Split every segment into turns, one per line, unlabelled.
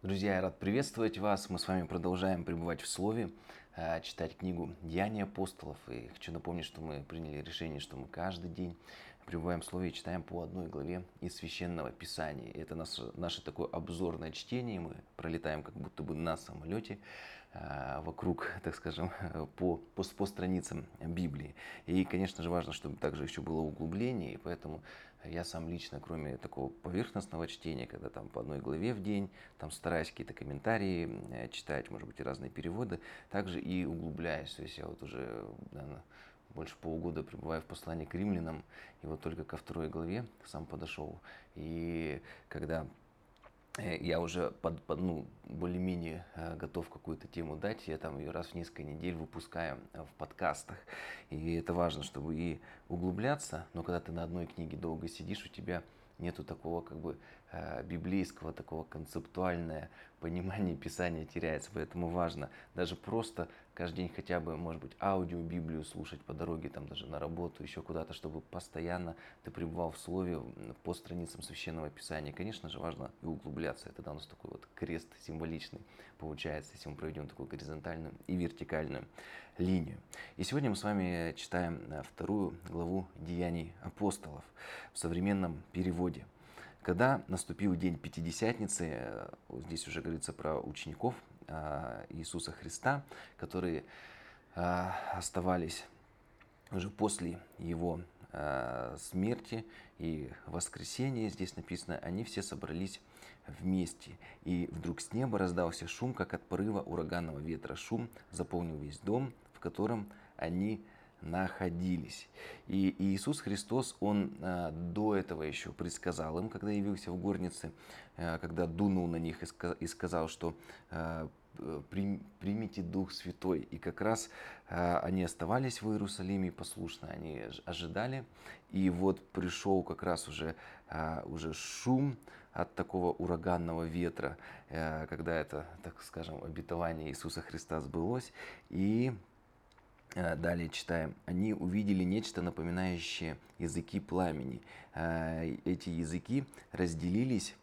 Друзья, я рад приветствовать вас. Мы с вами продолжаем пребывать в Слове, э, читать книгу «Деяния апостолов». И хочу напомнить, что мы приняли решение, что мы каждый день пребываем в Слове и читаем по одной главе из Священного Писания. Это наше, наше такое обзорное чтение. Мы пролетаем как будто бы на самолете э, вокруг, так скажем, по, по, по страницам Библии. И, конечно же, важно, чтобы также еще было углубление, и поэтому я сам лично, кроме такого поверхностного чтения, когда там по одной главе в день, там стараюсь какие-то комментарии э, читать, может быть, и разные переводы, также и углубляюсь. То есть я вот уже, наверное, больше полугода пребываю в послании к римлянам, и вот только ко второй главе сам подошел. И когда я уже под, под, ну, более-менее э, готов какую-то тему дать, я там ее раз в несколько недель выпускаю э, в подкастах. И это важно, чтобы и углубляться, но когда ты на одной книге долго сидишь, у тебя нету такого как бы э, библейского, такого концептуальное понимание Писания теряется. Поэтому важно даже просто каждый день хотя бы, может быть, аудио Библию слушать по дороге, там даже на работу, еще куда-то, чтобы постоянно ты пребывал в слове по страницам Священного Писания. Конечно же, важно и углубляться. Это да, у нас такой вот крест символичный получается, если мы проведем такую горизонтальную и вертикальную линию. И сегодня мы с вами читаем э, вторую главу Деяний апостолов в современном переводе. Когда наступил день Пятидесятницы, э, здесь уже говорится про учеников э, Иисуса Христа, которые оставались уже после его смерти и воскресения, здесь написано, они все собрались вместе. И вдруг с неба раздался шум, как от порыва ураганного ветра. Шум заполнил весь дом, в котором они. И Иисус Христос, Он а, до этого еще предсказал им, когда явился в горнице, а, когда дунул на них и сказал, что а, примите Дух Святой. И как раз они оставались в Иерусалиме послушно, они ожидали. И вот пришел как раз уже, уже шум, от такого ураганного ветра, э, когда это, так скажем, обетование Иисуса Христа сбылось. И э, Далее читаем. Они увидели нечто напоминающее языки пламени. Э, эти языки разделились,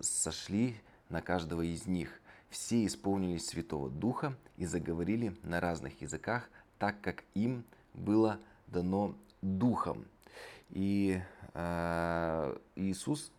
сошли на каждого из них. Все исполнились Святого Духа и заговорили на разных языках, так как им было дано Духом. И э, Иисус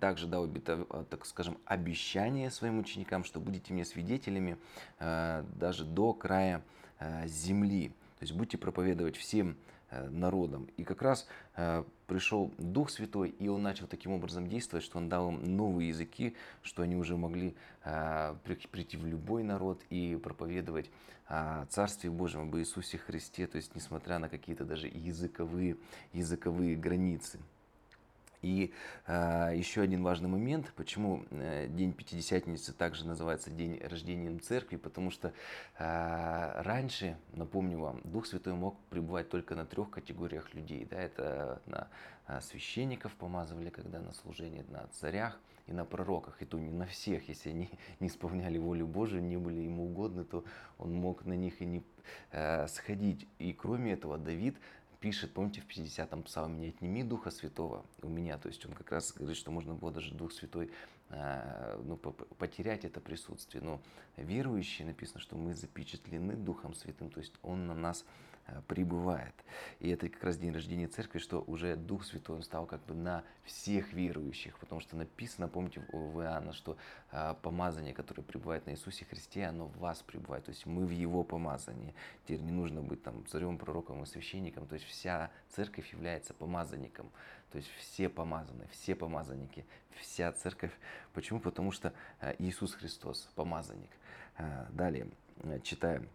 также дал, так скажем, обещание своим ученикам, что будете мне свидетелями э, даже до края э, земли. То есть будете проповедовать всем Э, народом. И как раз э, пришел Дух Святой, и Он начал таким образом действовать, что Он дал им новые языки, что они уже могли э, прийти в любой народ и проповедовать о Царстве Божьем, об Иисусе Христе, то есть несмотря на какие-то даже языковые, языковые границы. И э, еще один важный момент, почему э, День Пятидесятницы также называется День рождения Церкви, потому что э, раньше, напомню вам, Дух Святой мог пребывать только на трех категориях людей. Да, это на э, священников помазывали, когда на служение, на царях и на пророках. И то не на всех, если они не исполняли волю Божию, не были ему угодны, то он мог на них и не э, сходить. И кроме этого, Давид пишет, помните, в 50-м псалме, «Не отними Духа Святого у меня». То есть он как раз говорит, что можно было даже Дух Святой а, ну, потерять это присутствие. Но верующие написано, что мы запечатлены Духом Святым, то есть Он на нас пребывает. И это как раз день рождения церкви, что уже Дух Святой он стал как бы на всех верующих, потому что написано, помните в Иоанна, что э, помазание, которое пребывает на Иисусе Христе, оно в вас пребывает, то есть мы в Его помазании. Теперь не нужно быть там царем, пророком и священником, то есть вся церковь является помазанником, то есть все помазаны, все помазанники, вся церковь. Почему? Потому что э, Иисус Христос помазанник. Далее читаем.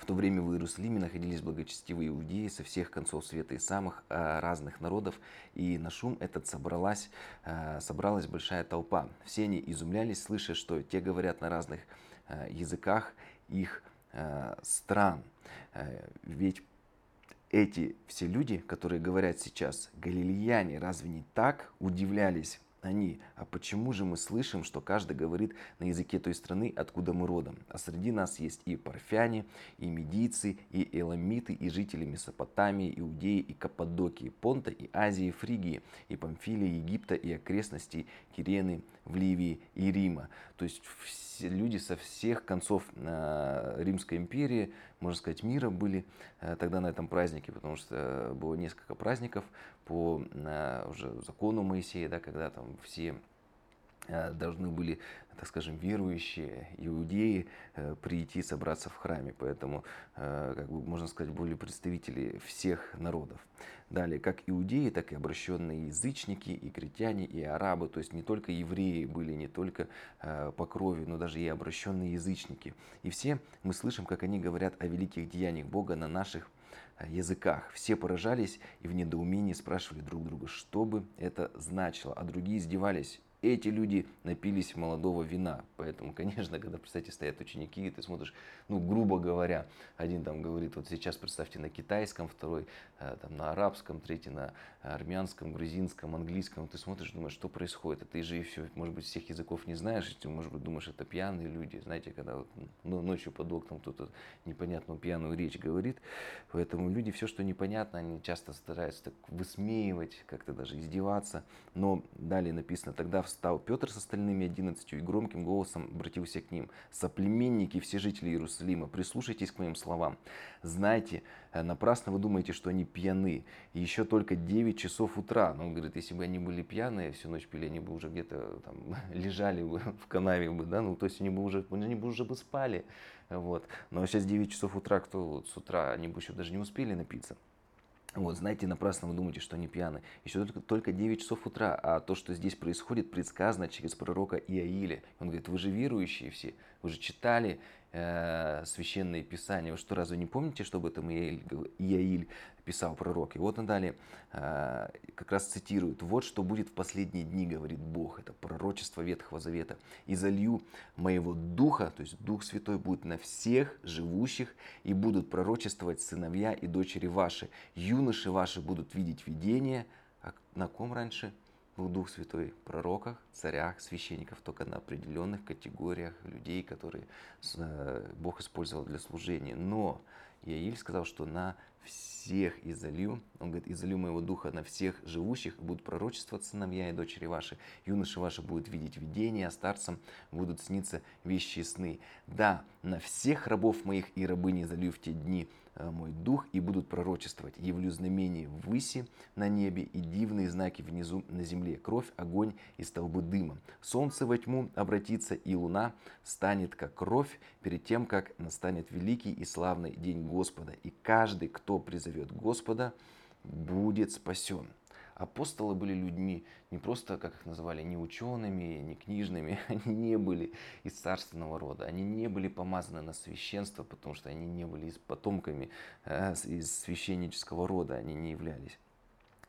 В то время в Иерусалиме находились благочестивые иудеи со всех концов света и самых э, разных народов, и на шум этот собралась, э, собралась большая толпа. Все они изумлялись, слыша, что те говорят на разных э, языках их стран. Ведь эти все люди, которые говорят сейчас, галилеяне, разве не так удивлялись они, а почему же мы слышим, что каждый говорит на языке той страны, откуда мы родом? А среди нас есть и парфяне, и медийцы, и эламиты, и жители Месопотамии, Иудеи, и Каппадокии, Понта, и Азии, Фригии, и Памфилии, Египта, и окрестностей Кирены, в Ливии и Рима. То есть люди со всех концов э, Римской империи, можно сказать, мира были э, тогда на этом празднике, потому что было несколько праздников по э, уже закону Моисея, да, когда там все э, должны были, так скажем, верующие иудеи э, прийти собраться в храме. Поэтому, как бы, можно сказать, были представители всех народов. Далее, как иудеи, так и обращенные язычники, и критяне, и арабы. То есть не только евреи были, не только по крови, но даже и обращенные язычники. И все мы слышим, как они говорят о великих деяниях Бога на наших языках. Все поражались и в недоумении спрашивали друг друга, что бы это значило, а другие издевались эти люди напились молодого вина. Поэтому, конечно, когда, представьте, стоят ученики, и ты смотришь, ну, грубо говоря, один там говорит, вот сейчас представьте на китайском, второй э, там на арабском, третий на армянском, грузинском, английском. Ты смотришь, думаешь, что происходит. А ты же еще, может быть, всех языков не знаешь, и ты, может быть, думаешь, это пьяные люди. Знаете, когда вот, ну, ночью под окном кто-то непонятную пьяную речь говорит. Поэтому люди все, что непонятно, они часто стараются так высмеивать, как-то даже издеваться. Но далее написано, тогда встал Петр с остальными одиннадцатью и громким голосом обратился к ним. «Соплеменники, все жители Иерусалима, прислушайтесь к моим словам. Знайте, э, напрасно вы думаете, что они пьяны. Еще только 9 часов утра». Но он говорит, если бы они были пьяные, всю ночь пили, они бы уже где-то там лежали бы в канаве бы, да, ну то есть они бы уже, они бы уже бы спали. Вот. Но сейчас 9 часов утра, кто вот с утра, они бы еще даже не успели напиться. Вот, знаете, напрасно вы думаете, что они пьяны. Еще только, только 9 часов утра, а то, что здесь происходит, предсказано через пророка Иаиля. Он говорит, вы же верующие все, вы же читали э, священные писания. Вы что, разве не помните, что об этом Иаиль, писал пророк? И вот далее э, как раз цитирует. «Вот что будет в последние дни, говорит Бог». Это пророчество Ветхого Завета. «И залью моего Духа, то есть Дух Святой будет на всех живущих, и будут пророчествовать сыновья и дочери ваши. Юноши ваши будут видеть видение». А на ком раньше? Был Дух Святой пророках, царях, священников, только на определенных категориях людей, которые э, Бог использовал для служения. Но Иаиль сказал, что на всех изолью, он говорит, изолью моего духа на всех живущих, будут пророчествовать сыновья и дочери ваши, юноши ваши будут видеть видения, а старцам будут сниться вещи и сны. Да, на всех рабов моих и рабыни изолью в те дни мой дух и будут пророчествовать. Явлю знамения выси на небе и дивные знаки внизу на земле. Кровь, огонь и столбы дыма. Солнце во тьму обратится и луна станет как кровь перед тем, как настанет великий и славный день Господа. И каждый, кто призовет Господа, будет спасен апостолы были людьми не просто, как их называли, не учеными, не книжными, они не были из царственного рода, они не были помазаны на священство, потому что они не были потомками э, из священнического рода, они не являлись.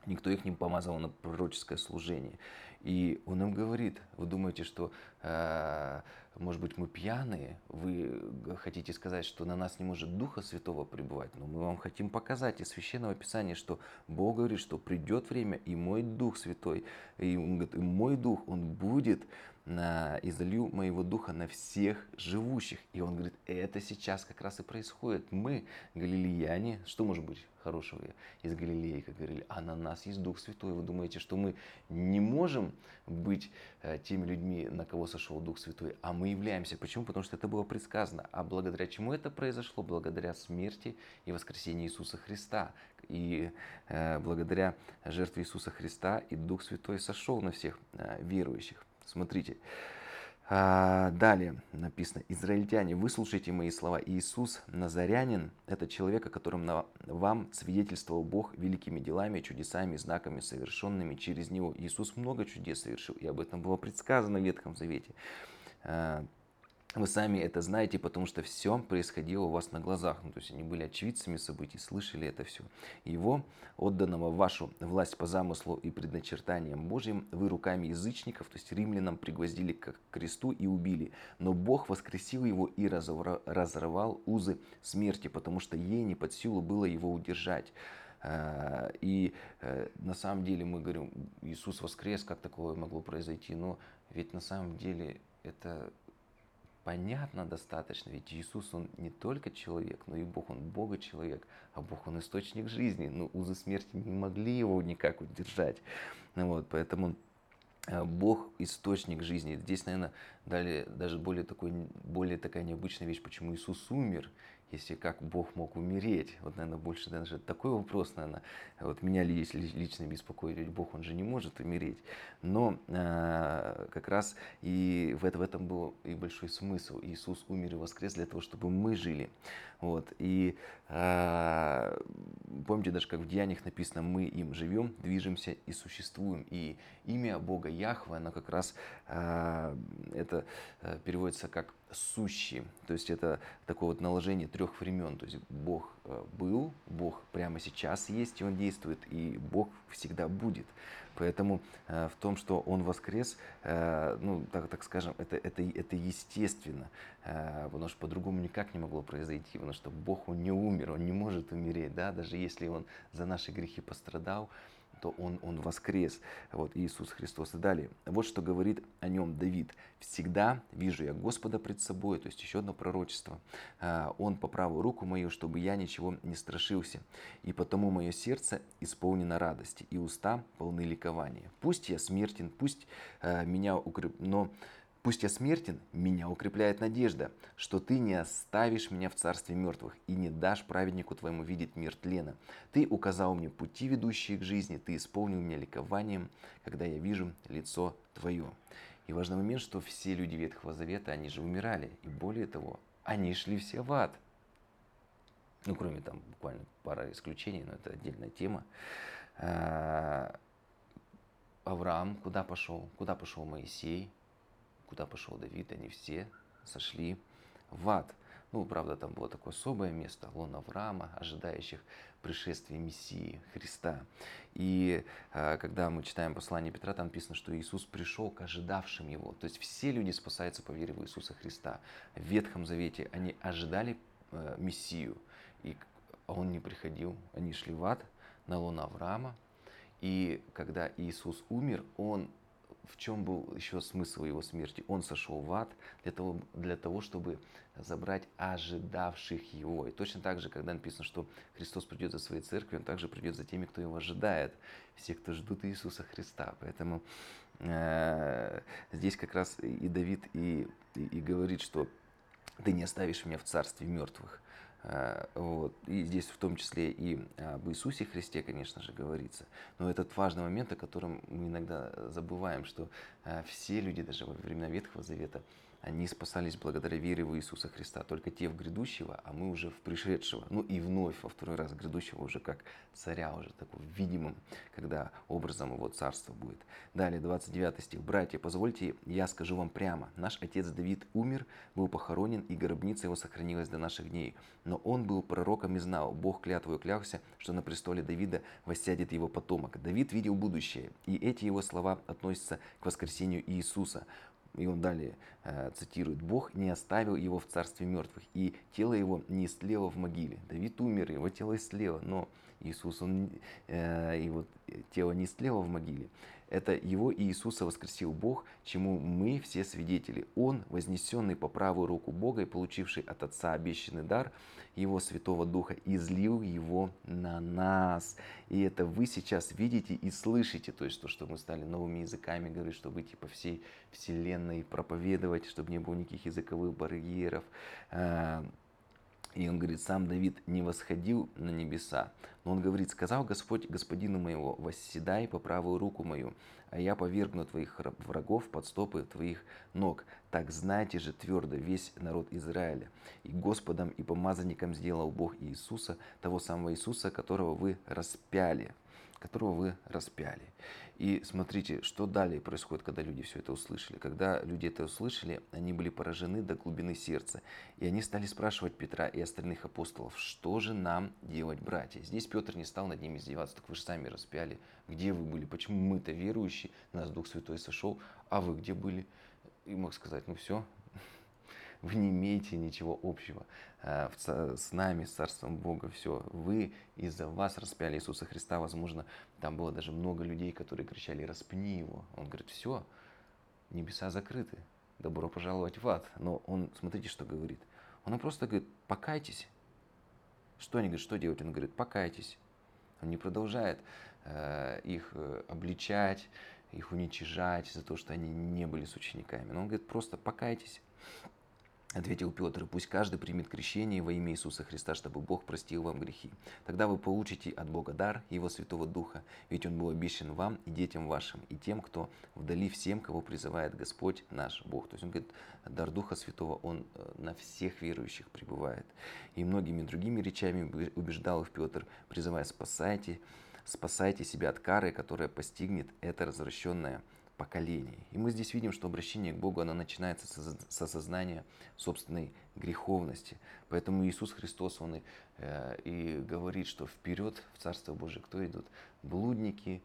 Никто их не помазал на пророческое служение. И он им говорит, вы думаете, что, э, может быть, мы пьяные? Вы хотите сказать, что на нас не может Духа Святого пребывать? Но мы вам хотим показать из Священного Писания, что Бог говорит, что придет время, и мой Дух Святой, и он говорит, и мой Дух, он будет на, и моего духа на всех живущих. И он говорит, это сейчас как раз и происходит. Мы, галилеяне, что может быть хорошего из Галилеи, как говорили, а на нас есть Дух Святой. Вы думаете, что мы не можем быть э, теми людьми, на кого сошел Дух Святой, а мы являемся. Почему? Потому что это было предсказано. А благодаря чему это произошло? Благодаря смерти и воскресению Иисуса Христа. И э, благодаря жертве Иисуса Христа и Дух Святой сошел на всех э, верующих. Смотрите. А, далее написано, израильтяне, выслушайте мои слова. Иисус Назарянин – это человек, о котором на, вам свидетельствовал Бог великими делами, чудесами, знаками, совершенными через Него. Иисус много чудес совершил, и об этом было предсказано в Ветхом Завете. Вы сами это знаете, потому что все происходило у вас на глазах. Ну, то есть они были очевидцами событий, слышали это все. Его, отданного в вашу власть по замыслу и предначертаниям Божьим, вы руками язычников, то есть римлянам, пригвоздили к кресту и убили. Но Бог воскресил его и разорвал узы смерти, потому что ей не под силу было его удержать. И на самом деле мы говорим, Иисус воскрес, как такое могло произойти, но ведь на самом деле это понятно достаточно, ведь Иисус, Он не только человек, но и Бог, Он Бога человек, а Бог, Он источник жизни. Но узы смерти не могли его никак удержать. Вот, поэтому э, Бог источник жизни. Здесь, наверное, далее даже более, такой, более такая необычная вещь, почему Иисус умер если как Бог мог умереть? Вот, наверное, больше даже такой вопрос, наверное, вот меня лично беспокоит, ведь Бог, Он же не может умереть. Но э, как раз и в, это, в этом был и большой смысл. Иисус умер и воскрес для того, чтобы мы жили. Вот. И э, помните, даже как в Деяниях написано, мы им живем, движемся и существуем. И имя Бога Яхве, оно как раз э, это переводится как сущий. То есть это такое вот наложение трех времен. То есть Бог был, Бог прямо сейчас есть, и Он действует, и Бог всегда будет. Поэтому э, в том, что он воскрес, э, ну, так, так скажем, это, это, это естественно, э, потому что по-другому никак не могло произойти, потому что Бог, он не умер, он не может умереть, да, даже если он за наши грехи пострадал, то он, он воскрес, вот Иисус Христос. И далее, вот что говорит о нем Давид. «Всегда вижу я Господа пред собой», то есть еще одно пророчество. А, «Он по правую руку мою, чтобы я ничего не страшился, и потому мое сердце исполнено радости, и уста полны ликования. Пусть я смертен, пусть а, меня укреп... но Пусть я смертен, меня укрепляет надежда, что ты не оставишь меня в царстве мертвых и не дашь праведнику твоему видеть мир тлена. Ты указал мне пути, ведущие к жизни, ты исполнил меня ликованием, когда я вижу лицо твое. И важный момент, что все люди Ветхого Завета, они же умирали. И более того, они шли все в ад. Ну, кроме там буквально пара исключений, но это отдельная тема. А, Авраам куда пошел? Куда пошел Моисей? Куда пошел Давид, они все сошли в ад. Ну, правда, там было такое особое место, лон Авраама, ожидающих пришествия Мессии Христа. И э, когда мы читаем послание Петра, там написано, что Иисус пришел к ожидавшим Его. То есть все люди спасаются по вере в Иисуса Христа. В Ветхом Завете они ожидали э, Мессию, и Он не приходил, они шли в ад на лон Авраама. И когда Иисус умер, Он в чем был еще смысл его смерти? Он сошел в ад для того, для того, чтобы забрать ожидавших его. И точно так же, когда написано, что Христос придет за своей церковью, он также придет за теми, кто его ожидает. Все, кто ждут Иисуса Христа. Поэтому э, здесь как раз и Давид и, и, и говорит, что ты не оставишь меня в царстве мертвых. Э, вот. И здесь в том числе и об Иисусе Христе, конечно же, говорится. Но этот важный момент, о котором мы иногда забываем, что э, все люди, даже во времена Ветхого Завета, они спасались благодаря вере в Иисуса Христа. Только те в грядущего, а мы уже в пришедшего. Ну и вновь, во второй раз грядущего уже как царя, уже такого видимым, когда образом его царства будет. Далее, 29 стих. «Братья, позвольте, я скажу вам прямо. Наш отец Давид умер, был похоронен, и гробница его сохранилась до наших дней. Но он был пророком и знал, Бог клятвою клялся, что на престоле Давида воссядет его потомок. Давид видел будущее, и эти его слова относятся к воскресению Иисуса. И он далее э, цитирует, «Бог не оставил его в царстве мертвых, и тело его не истлело в могиле». Давид умер, его тело истлело, но Иисус, он, э, его тело не истлело в могиле. Это его Иисуса воскресил Бог, чему мы все свидетели. Он, вознесенный по правую руку Бога и получивший от Отца обещанный дар Его Святого Духа, излил его на нас. И это вы сейчас видите и слышите, то есть то, что мы стали новыми языками говорить, чтобы идти по всей вселенной проповедовать, чтобы не было никаких языковых барьеров. И он говорит, сам Давид не восходил на небеса. Но он говорит, сказал Господь господину моего, восседай по правую руку мою, а я повергну твоих врагов под стопы твоих ног. Так знайте же твердо весь народ Израиля. И Господом и помазанником сделал Бог Иисуса, того самого Иисуса, которого вы распяли которого вы распяли. И смотрите, что далее происходит, когда люди все это услышали. Когда люди это услышали, они были поражены до глубины сердца. И они стали спрашивать Петра и остальных апостолов, что же нам делать, братья? Здесь Петр не стал над ними издеваться, так вы же сами распяли. Где вы были? Почему мы-то верующие, нас Дух Святой сошел, а вы где были? И мог сказать, ну все, вы не имеете ничего общего э, с нами, с Царством Бога, все. Вы из-за вас распяли Иисуса Христа, возможно, там было даже много людей, которые кричали, распни его. Он говорит, все, небеса закрыты, добро пожаловать в ад. Но он, смотрите, что говорит. Он просто говорит, покайтесь. Что они говорят, что делать? Он говорит, покайтесь. Он не продолжает э, их э, обличать, их уничижать за то, что они не были с учениками. Но он говорит, просто покайтесь. Ответил Петр, пусть каждый примет крещение во имя Иисуса Христа, чтобы Бог простил вам грехи. Тогда вы получите от Бога дар Его Святого Духа, ведь Он был обещан вам и детям вашим, и тем, кто вдали всем, кого призывает Господь наш Бог. То есть Он говорит, дар Духа Святого, Он э, на всех верующих пребывает. И многими другими речами убеждал их Петр, призывая, спасайте, спасайте себя от кары, которая постигнет это развращенное поколений. И мы здесь видим, что обращение к Богу, оно начинается с осознания собственной греховности. Поэтому Иисус Христос, Он и, э, и говорит, что вперед в Царство Божие кто идут? Блудники,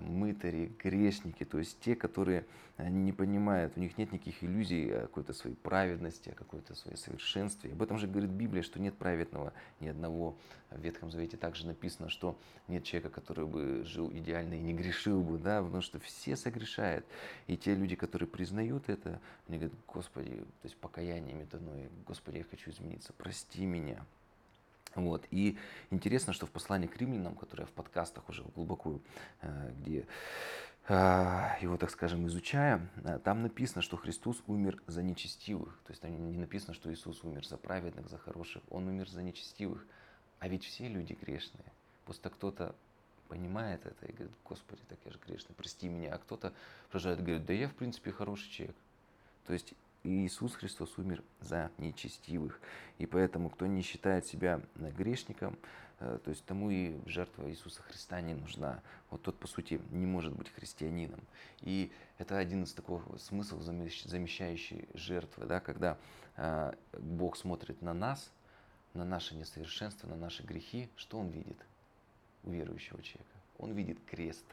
мытари, грешники, то есть те, которые э, не понимают, у них нет никаких иллюзий о какой-то своей праведности, о какой-то своей совершенстве. Об этом же говорит Библия, что нет праведного ни одного. В Ветхом Завете также написано, что нет человека, который бы жил идеально и не грешил бы, да, потому что все согрешают. И те люди, которые признают это, они говорят, Господи, то есть покаяние метаное, Господи, я хочу измениться, прости меня. Вот. И интересно, что в послании к римлянам, которое в подкастах уже глубоко, э, где а, его, так скажем, изучая, э, там написано, что Христос умер за нечестивых. То есть там не написано, что Иисус умер за праведных, за хороших. Он умер за нечестивых. А ведь все люди грешные. Просто кто-то понимает это и говорит, Господи, так я же грешный, прости меня. А кто-то продолжает говорить, да я в принципе хороший человек. То есть Иисус Христос умер за нечестивых. И поэтому, кто не считает себя грешником, э, то есть тому и жертва Иисуса Христа не нужна. Вот тот, по сути, не может быть христианином. И это один из таких смыслов замещающей жертвы, да, когда э, Бог смотрит на нас, на наше несовершенство, на наши грехи, что Он видит у верующего человека? Он видит крест,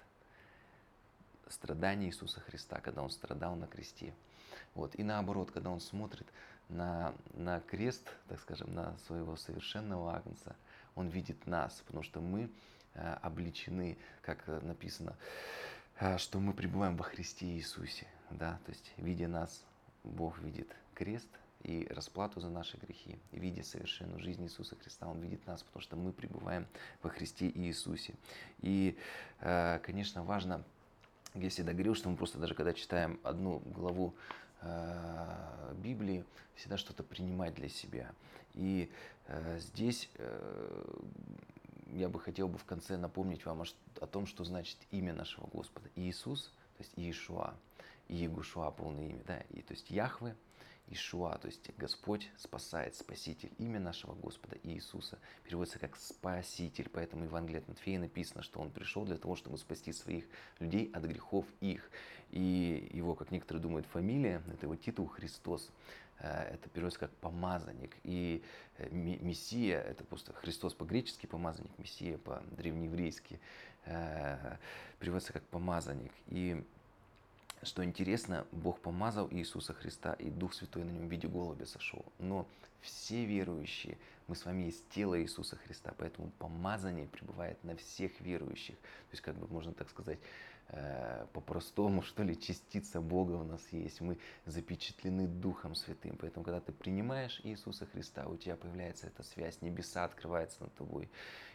страдания Иисуса Христа, когда Он страдал на кресте. Вот. И наоборот, когда он смотрит на, на крест, так скажем, на своего совершенного агнца, он видит нас, потому что мы э, обличены, как написано, э, что мы пребываем во Христе Иисусе. Да? То есть, видя нас, Бог видит крест и расплату за наши грехи. Видя совершенную жизнь Иисуса Христа, Он видит нас, потому что мы пребываем во Христе Иисусе. И, э, конечно, важно, я всегда говорил, что мы просто даже когда читаем одну главу Э, Библии, всегда что-то принимать для себя. И э, здесь э, я бы хотел бы в конце напомнить вам о, о том, что значит имя нашего Господа. Иисус, то есть Иешуа, и Егушуа полное имя, да, и то есть Яхве, Ишуа, то есть Господь спасает, Спаситель. Имя нашего Господа Иисуса переводится как Спаситель. Поэтому в Евангелии от Матфея написано, что Он пришел для того, чтобы спасти своих людей от грехов их. И его, как некоторые думают, фамилия, это его титул Христос. Э, это переводится как помазанник. И э, Мессия, это просто Христос по-гречески помазанник, Мессия по-древнееврейски э, переводится как помазанник. И что интересно, Бог помазал Иисуса Христа, и Дух Святой на нем в виде голубя сошел. Но все верующие, мы с вами есть тело Иисуса Христа, поэтому помазание пребывает на всех верующих. То есть, как бы можно так сказать, э, по-простому, что ли, частица Бога у нас есть. Мы запечатлены Духом Святым. Поэтому, когда ты принимаешь Иисуса Христа, у тебя появляется эта связь, небеса открываются над тобой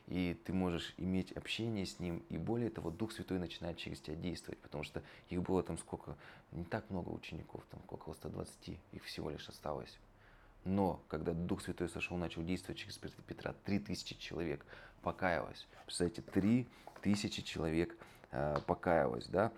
и ты можешь иметь общение с ним, и более того, Дух Святой начинает через тебя действовать, потому что их было там сколько, не так много учеников, там около 120, их всего лишь осталось. Но когда Дух Святой сошел, начал действовать через Петра, 3000 человек покаялось. Представляете, 3000 человек э, покаялось, да,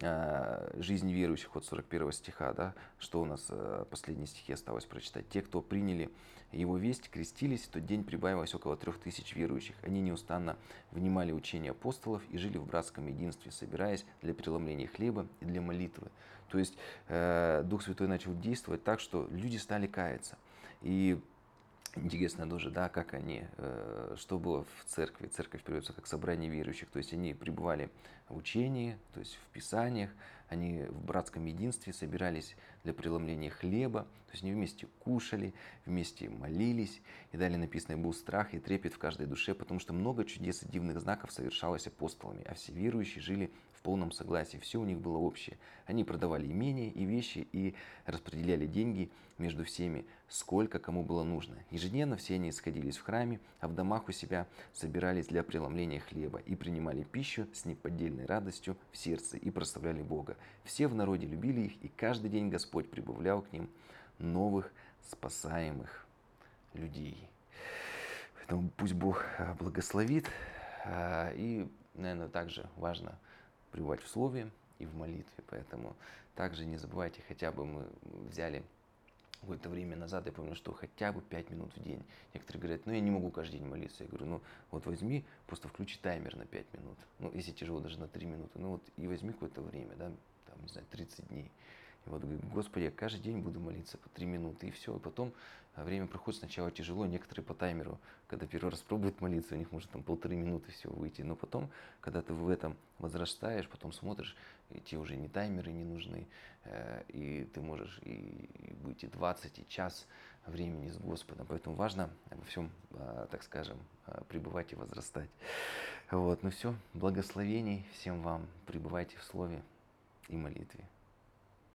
э, жизнь верующих от 41 стиха, да, что у нас э, последние стихи осталось прочитать. Те, кто приняли его весть, крестились, в тот день прибавилось около трех тысяч верующих. Они неустанно внимали учения апостолов и жили в братском единстве, собираясь для преломления хлеба и для молитвы. То есть э, Дух Святой начал действовать так, что люди стали каяться. И Интересно тоже, да, как они, э, что было в церкви. Церковь переводится как собрание верующих. То есть они пребывали в учении, то есть в Писаниях, они в братском единстве собирались для преломления хлеба, то есть они вместе кушали, вместе молились. И далее написано, был страх и трепет в каждой душе, потому что много чудес и дивных знаков совершалось апостолами, а все верующие жили в полном согласии, все у них было общее. Они продавали имения и вещи и распределяли деньги между всеми, сколько кому было нужно. Ежедневно все они сходились в храме, а в домах у себя собирались для преломления хлеба и принимали пищу с неподдельной радостью в сердце и прославляли Бога. Все в народе любили их, и каждый день Господь прибавлял к ним новых спасаемых людей. Поэтому пусть Бог а, благословит. А, и, наверное, также важно пребывать в слове и в молитве. Поэтому также не забывайте, хотя бы мы взяли какое-то время назад, я помню, что хотя бы 5 минут в день. Некоторые говорят, ну я не могу каждый день молиться. Я говорю, ну вот возьми, просто включи таймер на 5 минут. Ну если тяжело, даже на 3 минуты. Ну вот и возьми какое-то время, да, там, не знаю, 30 дней. И вот Господи, я каждый день буду молиться по 3 минуты, и все. И потом а, время проходит сначала тяжело, некоторые по таймеру, когда первый раз пробуют молиться, у них может там полторы минуты всего выйти. Но потом, когда ты в этом возрастаешь, потом смотришь, и тебе уже не таймеры не нужны, э, и ты можешь и быть и 20, и час времени с Господом. Поэтому важно во всем, а, так скажем, а, пребывать и возрастать. Вот, ну все, благословений всем вам, пребывайте в Слове и молитве.